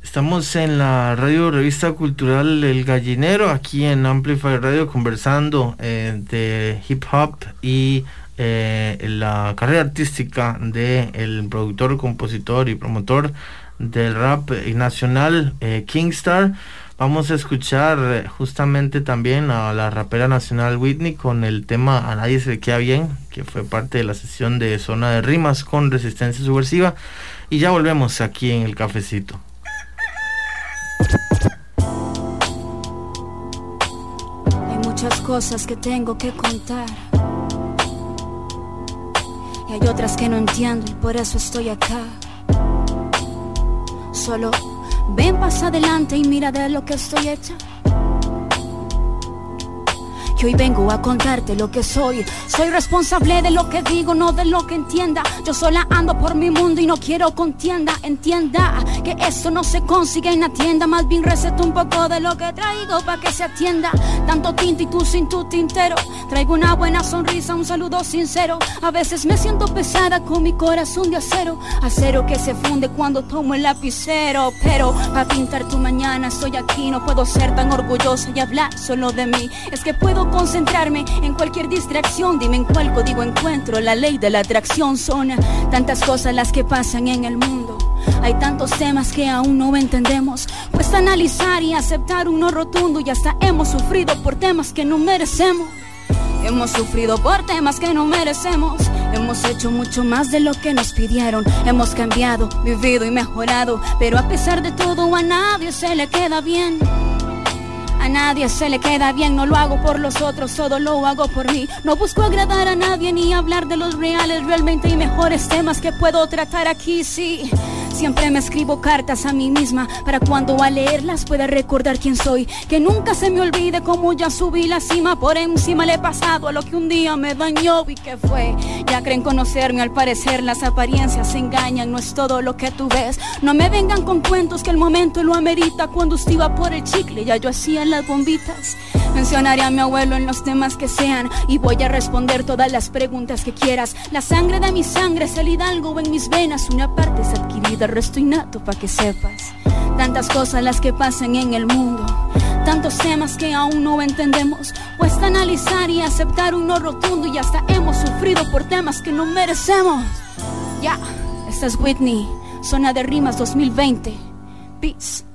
Estamos en la radio revista cultural El Gallinero, aquí en Amplify Radio, conversando eh, de hip hop y eh, la carrera artística del el productor, compositor y promotor del rap nacional eh, Kingstar. Vamos a escuchar justamente también a la rapera nacional Whitney con el tema A nadie se le queda bien, que fue parte de la sesión de Zona de Rimas con Resistencia Subversiva. Y ya volvemos aquí en el cafecito. Hay muchas cosas que tengo que contar. Y hay otras que no entiendo y por eso estoy acá. Solo ven, pasa adelante y mira de lo que estoy hecha hoy vengo a contarte lo que soy. Soy responsable de lo que digo, no de lo que entienda. Yo sola ando por mi mundo y no quiero contienda. Entienda que esto no se consigue en la tienda. Más bien receto un poco de lo que traigo para que se atienda. Tanto tinto y tú sin tu tintero. Traigo una buena sonrisa, un saludo sincero. A veces me siento pesada con mi corazón de acero. Acero que se funde cuando tomo el lapicero. Pero para pintar tu mañana estoy aquí. No puedo ser tan orgullosa y hablar solo de mí. Es que puedo concentrarme en cualquier distracción. Dime en cuál código encuentro la ley de la atracción. Son tantas cosas las que pasan en el mundo. Hay tantos temas que aún no entendemos. Cuesta analizar y aceptar un no rotundo. Y hasta hemos sufrido por temas que no merecemos. Hemos sufrido por temas que no merecemos. Hemos hecho mucho más de lo que nos pidieron. Hemos cambiado, vivido y mejorado. Pero a pesar de todo, a nadie se le queda bien. A nadie se le queda bien, no lo hago por los otros, todo lo hago por mí. No busco agradar a nadie ni hablar de los reales, realmente hay mejores temas que puedo tratar aquí, sí. Siempre me escribo cartas a mí misma para cuando al leerlas pueda recordar quién soy. Que nunca se me olvide cómo ya subí la cima. Por encima le he pasado a lo que un día me dañó y que fue. Ya creen conocerme, al parecer las apariencias engañan. No es todo lo que tú ves. No me vengan con cuentos que el momento lo amerita. Cuando usted iba por el chicle, ya yo hacía las bombitas. Mencionaré a mi abuelo en los temas que sean y voy a responder todas las preguntas que quieras. La sangre de mi sangre es el hidalgo en mis venas. Una parte es adquirida, el resto innato para que sepas. Tantas cosas las que pasan en el mundo. Tantos temas que aún no entendemos. Cuesta analizar y aceptar un no rotundo. Y hasta hemos sufrido por temas que no merecemos. Ya, esta es Whitney, Zona de Rimas 2020. Peace.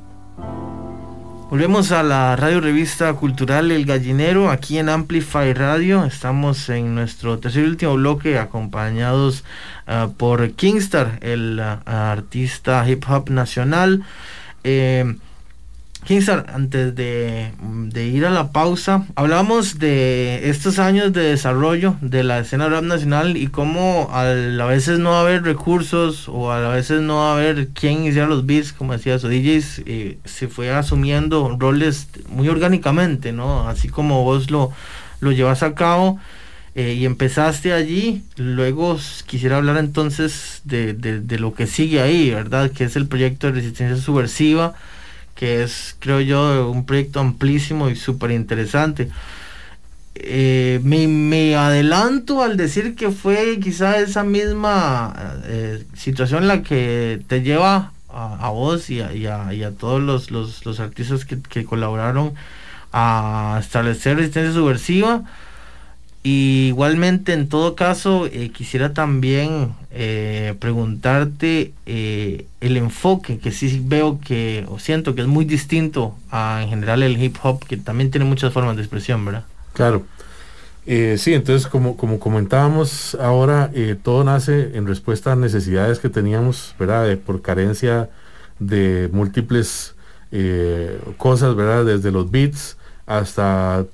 Volvemos a la radio revista cultural El Gallinero, aquí en Amplify Radio. Estamos en nuestro tercer y último bloque, acompañados ah, por Kingstar, el ah, artista hip hop nacional. Eh, Kingstar, antes de, ir a la pausa, hablamos de estos años de desarrollo de la escena rap nacional y cómo a, veces no haber recursos o a veces no haber quién hiciera los beats, como decía su DJs, eh, se fue asumiendo roles muy orgánicamente, ¿no? Así como vos lo, lo llevas a cabo. Eh, y empezaste allí, luego quisiera hablar entonces de, de lo que sigue ahí, ¿verdad? Que es el proyecto de resistencia subversiva, que es, creo yo, un proyecto amplísimo y súper interesante. Eh, me, adelanto al decir que fue quizá esa misma eh, situación la que te lleva a, vos y a, todos los, los, artistas que, colaboraron a establecer resistencia subversiva igualmente, en todo caso, eh, quisiera también eh, preguntarte eh, el enfoque que sí veo que, o siento que es muy distinto a en general el hip hop, que también tiene muchas formas de expresión, ¿verdad? Claro. sí, entonces como, como comentábamos ahora, todo nace en respuesta a necesidades que teníamos, ¿verdad? por carencia de múltiples cosas, ¿verdad? Desde los beats hasta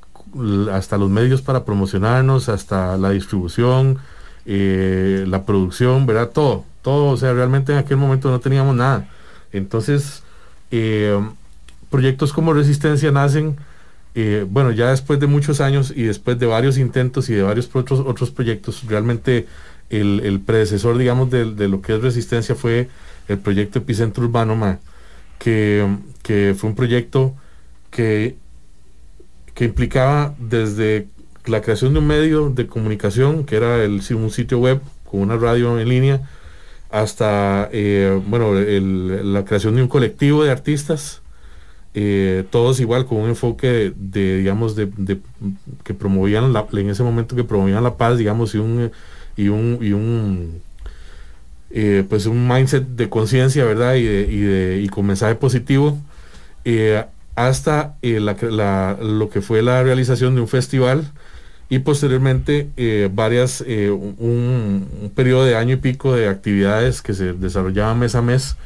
hasta los medios para promocionarnos, hasta la distribución, eh, la producción, ¿verdad? Todo, todo, o sea, realmente en aquel momento no teníamos nada. Entonces, eh, proyectos como Resistencia nacen eh, bueno, ya después de muchos años y después de varios intentos y de varios otros, otros proyectos, realmente el, predecesor, digamos, de, lo que es Resistencia fue el proyecto Epicentro Urbano, que, que fue un proyecto que, que implicaba desde la creación de un medio de comunicación, que era el, un sitio web con una radio en línea, hasta eh, bueno, la creación de un colectivo de artistas, eh, todos igual con un enfoque de, digamos, de, que promovían la, en ese momento que promovían la paz, digamos, y un y un, eh, pues un mindset de conciencia, ¿verdad? Y, de, y con mensaje positivo, hasta la, lo que fue la realización de un festival y posteriormente eh, varias, eh, un, periodo de año y pico de actividades que se desarrollaban mes a mes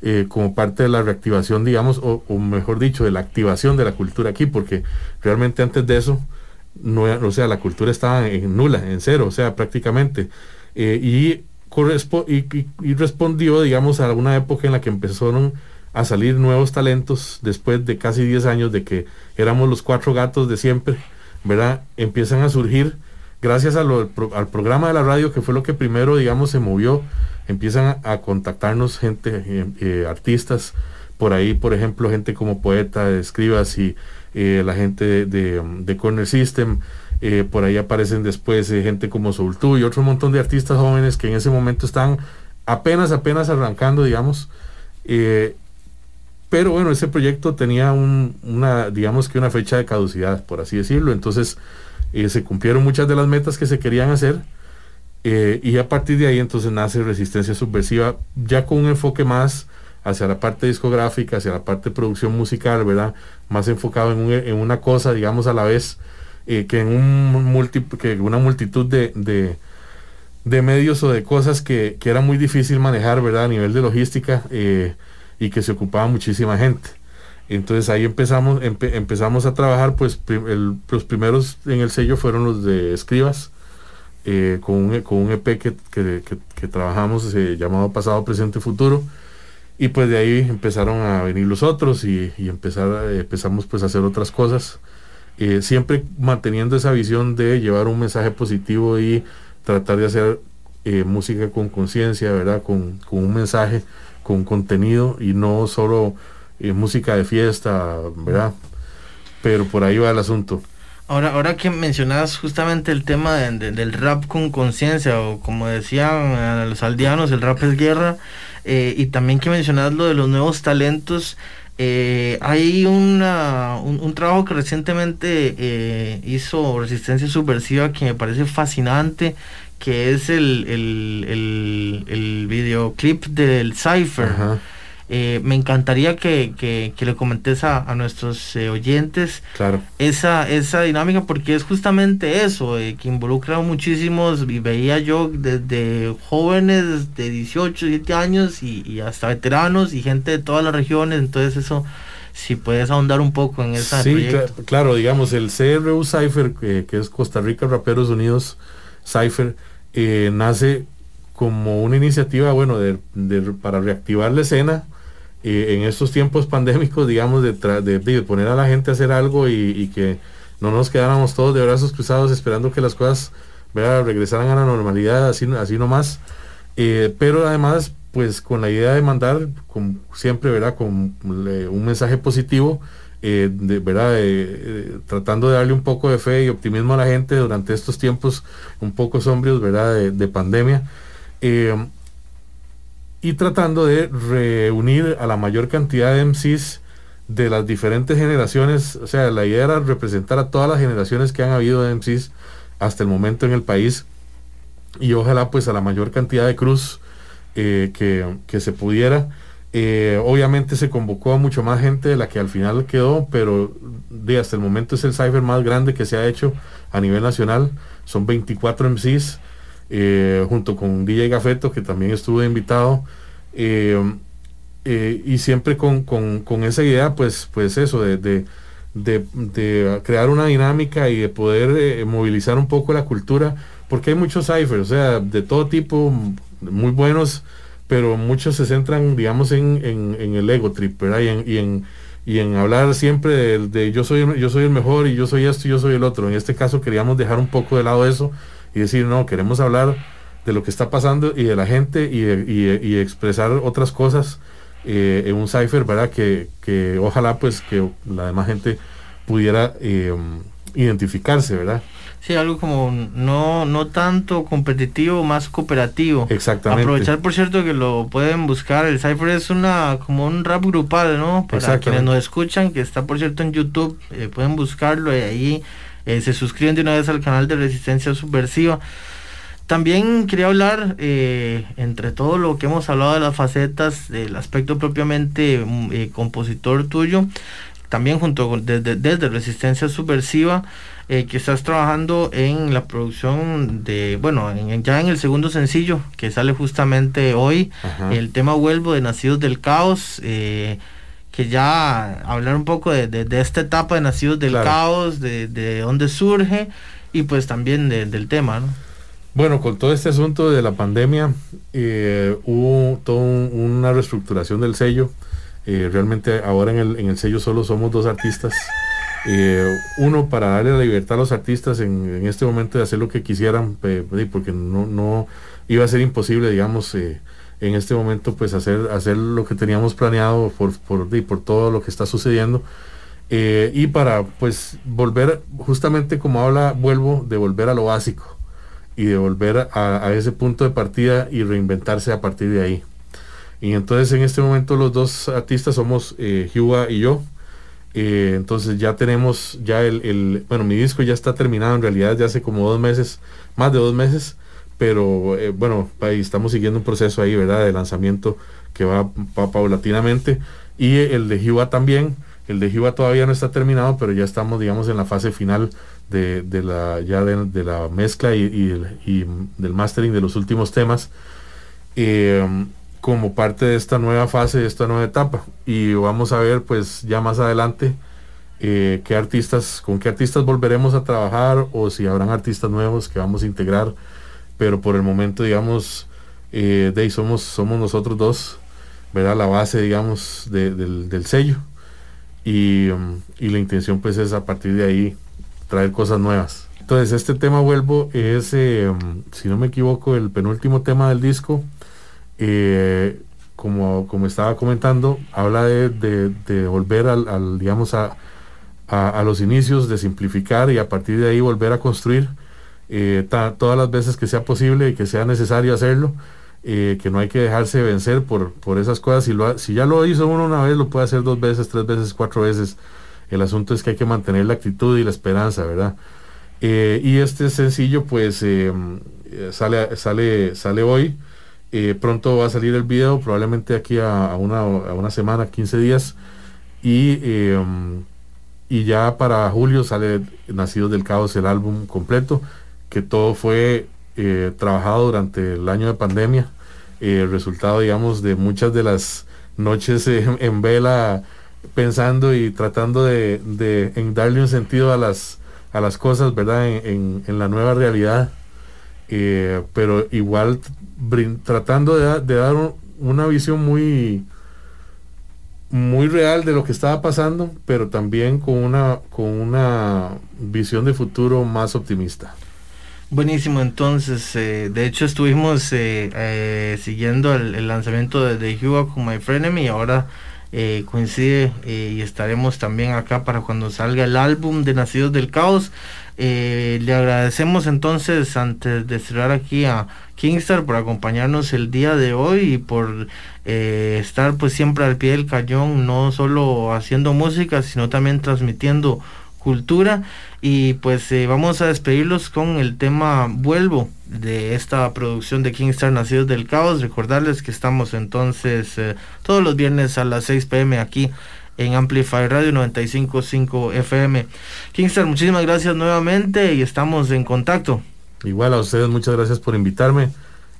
eh, como parte de la reactivación, digamos, o, mejor dicho, de la activación de la cultura aquí, porque realmente antes de eso, no, o sea, la cultura estaba en nula, en cero, o sea, prácticamente. y, y, y, respondió, digamos, a una época en la que empezaron a salir nuevos talentos después de casi 10 años de que éramos los cuatro gatos de siempre ¿verdad? Empiezan a surgir, gracias al programa de la radio, que fue lo que primero, digamos, se movió, empiezan a, contactarnos gente, eh, eh, artistas, por ahí, por ejemplo, gente como Poeta, Escribas y eh, la gente de, Corner System, por ahí aparecen después gente como Soul y otro montón de artistas jóvenes que en ese momento están apenas, apenas arrancando, digamos. Pero bueno, ese proyecto tenía una, digamos que una fecha de caducidad, por así decirlo. Entonces eh, se cumplieron muchas de las metas que se querían hacer. Eh, y a partir de ahí entonces nace Resistencia Subversiva, ya con un enfoque más hacia la parte discográfica, hacia la parte producción musical, ¿verdad? Más enfocado en, una cosa, digamos, a la vez, eh, que en un que una multitud de, de, medios o de cosas que, que, era muy difícil manejar, ¿verdad? A nivel de logística y que se ocupaba muchísima gente. Entonces ahí empezamos, empezamos a trabajar, pues los primeros en el sello fueron los de Escribas, eh, con, un, con un EP que, que, trabajamos eh, llamado Pasado, Presente, Futuro. Y pues de ahí empezaron a venir los otros y, empezar, empezamos pues a hacer otras cosas. Eh, siempre manteniendo esa visión de llevar un mensaje positivo y tratar de hacer música con conciencia, ¿verdad? Con, con un mensaje con contenido y no solo eh, música de fiesta, ¿verdad? Pero por ahí va el asunto. Ahora, ahora que mencionas justamente el tema del rap con conciencia, o como decían los aldeanos, el rap es guerra, eh, y también que mencionas lo de los nuevos talentos, eh, hay una, un, trabajo que recientemente hizo Resistencia Subversiva que me parece fascinante, que es el, el, el, videoclip del Cypher. Eh, me encantaría que, le comentes a, nuestros eh, oyentes claro. esa, esa dinámica porque es justamente eso, eh, que involucra muchísimos, y veía yo desde jóvenes de 18, 17 años y, hasta veteranos y gente de todas las regiones, entonces eso, si puedes ahondar un poco en esa... Sí, claro, digamos, el CRU Cypher, que es Costa Rica Raperos Unidos Cypher, eh, nace como una iniciativa, bueno, de, para reactivar la escena eh, en estos tiempos pandémicos, digamos, de, de, poner a la gente a hacer algo y, que no nos quedáramos todos de brazos cruzados esperando que las cosas regresaran a la normalidad, así, así nomás. Eh, pero además, pues con la idea de mandar, con, siempre, ¿verdad? Con un mensaje positivo eh, ¿verdad? tratando de darle un poco de fe y optimismo a la gente durante estos tiempos un poco sombrios ¿verdad? De, pandemia. Eh, y tratando de reunir a la mayor cantidad de MCs de las diferentes generaciones. O sea, la idea era representar a todas las generaciones que han habido de MCs hasta el momento en el país. Y ojalá pues a la mayor cantidad de cruz eh, que, que se pudiera. Eh, obviamente se convocó a mucho más gente de la que al final quedó, pero de hasta el momento es el cipher más grande que se ha hecho a nivel nacional. Son 24 MCs, eh, junto con DJ Gafeto, que también estuvo invitado. Eh, y siempre con, esa idea, pues, pues eso, de, de, crear una dinámica y de poder movilizar un poco la cultura, porque hay muchos ciphers, o sea, de todo tipo, muy buenos pero muchos se centran, digamos, en, el ego trip, ¿verdad? Y en, y en hablar siempre de, de yo, soy, yo soy el mejor y yo soy esto y yo soy el otro. En este caso queríamos dejar un poco de lado eso y decir, no, queremos hablar de lo que está pasando y de la gente y, y, expresar otras cosas eh, en un cipher, ¿verdad? Que, que, ojalá pues que la demás gente pudiera eh, identificarse, ¿verdad? Sí, algo como no, no tanto competitivo, más cooperativo. Exactamente. Aprovechar, por cierto, que lo pueden buscar. El Cypher es una como un rap grupal, ¿no? Para quienes nos escuchan, que está, por cierto, en YouTube, eh, pueden buscarlo y ahí eh, se suscriben de una vez al canal de Resistencia Subversiva. También quería hablar, eh, entre todo lo que hemos hablado de las facetas, del aspecto propiamente mm, compositor tuyo, también junto con desde, desde Resistencia Subversiva, eh, que estás trabajando en la producción de, bueno, ya en el segundo sencillo que sale justamente hoy, el tema Vuelvo de Nacidos del Caos, eh, que ya hablar un poco de, de, esta etapa de Nacidos del Caos, de, de, dónde surge y pues también del tema, ¿no? Bueno, con todo este asunto de la pandemia, eh, hubo toda una reestructuración del sello. realmente ahora en el, en el sello solo somos dos artistas. Eh, uno, para darle la libertad a los artistas en, este momento de hacer lo que quisieran, porque no, no iba a ser imposible, digamos, eh, en este momento, pues hacer, hacer lo que teníamos planeado por, por, por todo lo que está sucediendo. Eh, y para, pues, volver, justamente como habla, vuelvo, de volver a lo básico y de volver a, ese punto de partida y reinventarse a partir de ahí. Y entonces en este momento los dos artistas somos eh, y yo. Eh, entonces ya tenemos, ya el, bueno, mi disco ya está terminado en realidad ya hace como dos meses, más de dos meses, pero eh, bueno, ahí estamos siguiendo un proceso ahí, ¿verdad? De lanzamiento que va, paulatinamente. Y el de Jiva también, el de Jiva todavía no está terminado, pero ya estamos, digamos, en la fase final de, la, ya de, la mezcla y, del mastering de los últimos temas. Eh, como parte de esta nueva fase, de esta nueva etapa. Y vamos a ver pues ya más adelante eh, qué artistas, con qué artistas volveremos a trabajar o si habrán artistas nuevos que vamos a integrar. Pero por el momento, digamos, eh, somos, somos nosotros dos, ¿verdad? La base, digamos, del, sello. Y, la intención pues es a partir de ahí traer cosas nuevas. Entonces este tema vuelvo es, um, si no me equivoco, el penúltimo tema del disco eh, como, como estaba comentando, habla de, volver al, digamos, a, a, los inicios, de simplificar y a partir de ahí volver a construir eh, todas las veces que sea posible y que sea necesario hacerlo. Eh, que no hay que dejarse vencer por, por esas cosas. Si, lo, si ya lo hizo uno una vez, lo puede hacer dos veces, tres veces, cuatro veces. El asunto es que hay que mantener la actitud y la esperanza, ¿verdad? y este sencillo, pues, sale, sale, sale hoy. Eh, pronto va a salir el video, probablemente aquí a, una, a una, semana, 15 días. Y, em, y ya para julio sale Nacidos del Caos, el álbum completo, que todo fue eh, trabajado durante el año de pandemia. el resultado, digamos, de muchas de las noches en vela pensando y tratando de, darle un sentido a las, a las cosas, ¿verdad? En, en la nueva realidad. Eh, pero igual tratando de, dar una visión muy muy real de lo que estaba pasando, pero también con una, con una visión de futuro más optimista. Buenísimo, entonces, eh, de hecho estuvimos eh, siguiendo el, lanzamiento de, de Hugo con My Frenemy y ahora coincide y estaremos también acá para cuando salga el álbum de Nacidos del Caos. Eh, le agradecemos entonces antes de cerrar aquí a Kingstar por acompañarnos el día de hoy y por eh, estar pues siempre al pie del cañón, no solo haciendo música, sino también transmitiendo cultura. Y pues eh, vamos a despedirlos con el tema Vuelvo de esta producción de Kingstar Nacidos del Caos. Recordarles que estamos entonces todos los viernes a las 6 pm aquí en Amplify Radio 955 FM. Kingstar, muchísimas gracias nuevamente y estamos en contacto. Igual a ustedes, muchas gracias por invitarme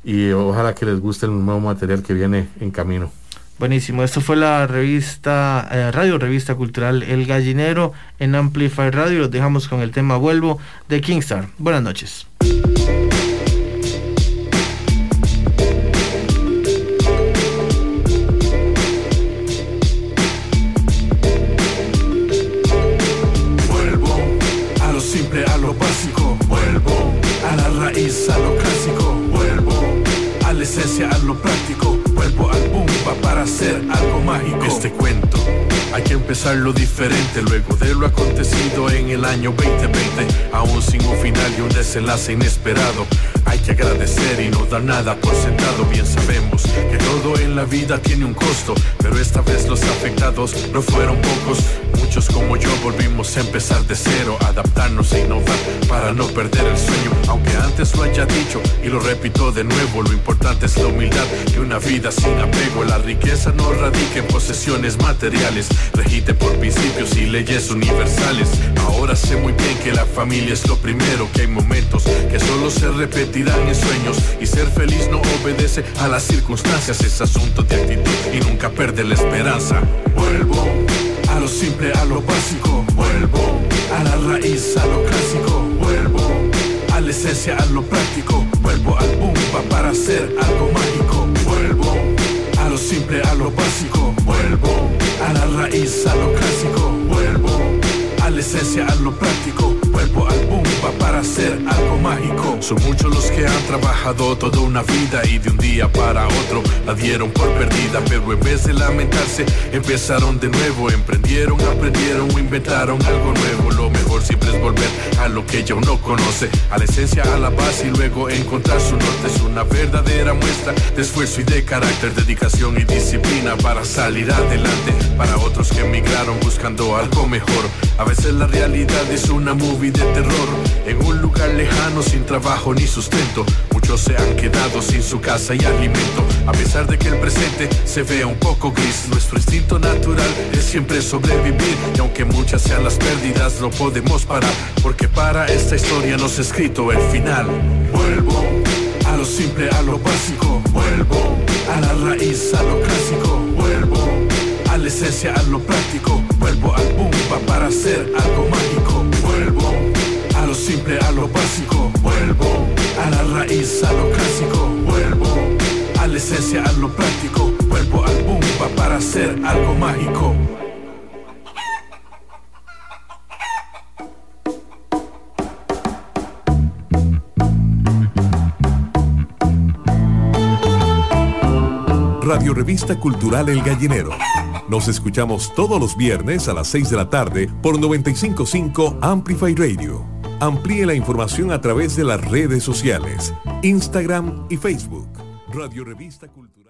y ojalá que les guste el nuevo material que viene en camino. Buenísimo, esto fue la revista, eh, radio revista cultural El Gallinero en Amplify Radio. Los dejamos con el tema Vuelvo de Kingstar. Buenas noches. esencia a lo práctico, vuelvo al Bumba para hacer algo mágico. Este cuento pensar lo diferente luego de lo acontecido en el año 2020, aún sin un final y un desenlace inesperado. Hay que agradecer y no dar nada por sentado. Bien sabemos que todo en la vida tiene un costo, pero esta vez los afectados no fueron pocos. Muchos como yo volvimos a empezar de cero, adaptarnos e innovar para no perder el sueño. Aunque antes lo haya dicho y lo repito de nuevo, lo importante es la humildad y una vida sin apego. La riqueza no radica en posesiones materiales, regite por principios y leyes universales. Ahora sé muy bien que la familia es lo primero, que hay momentos que solo se repetirán en sueños. Y ser feliz no obedece a las circunstancias, es asunto de actitud y nunca perder la esperanza. Vuelvo a lo simple, a lo básico, vuelvo a la raíz, a lo clásico, vuelvo a la esencia, a lo práctico, vuelvo al bumba para hacer a la esencia, a lo práctico, vuelvo al bumba para mágico. Son muchos los que han trabajado toda una vida y de un día para otro la dieron por perdida, pero en vez de lamentarse empezaron de nuevo, emprendieron, aprendieron o inventaron algo nuevo. Lo mejor siempre es volver a lo que ya uno conoce, a la esencia, a la base y luego encontrar su norte. Es una verdadera muestra de esfuerzo y de carácter, dedicación y disciplina para salir adelante. Para otros que emigraron buscando algo mejor, a veces la realidad es una movie de terror en un lugar lejano sin trabajo ni sustento. Muchos se han quedado sin su casa y alimento. A pesar de que el presente se vea un poco gris, nuestro instinto natural es siempre sobrevivir. Y aunque muchas sean las pérdidas, no podemos parar. Porque para esta historia nos ha escrito el final. Vuelvo a lo simple, a lo básico. Vuelvo a la raíz, a lo clásico. Vuelvo a la esencia, a lo práctico. Vuelvo al bumba para hacer algo mágico. A lo simple, a lo básico. Vuelvo a la raíz, a lo clásico. Vuelvo a la esencia, a lo práctico. Vuelvo al bumba para hacer algo mágico. Radio Revista Cultural El Gallinero. Nos escuchamos todos los viernes a las 6 de la tarde por 955 Amplify Radio. Amplíe la información a través de las redes sociales, Instagram y Facebook. Radio Revista Cultural.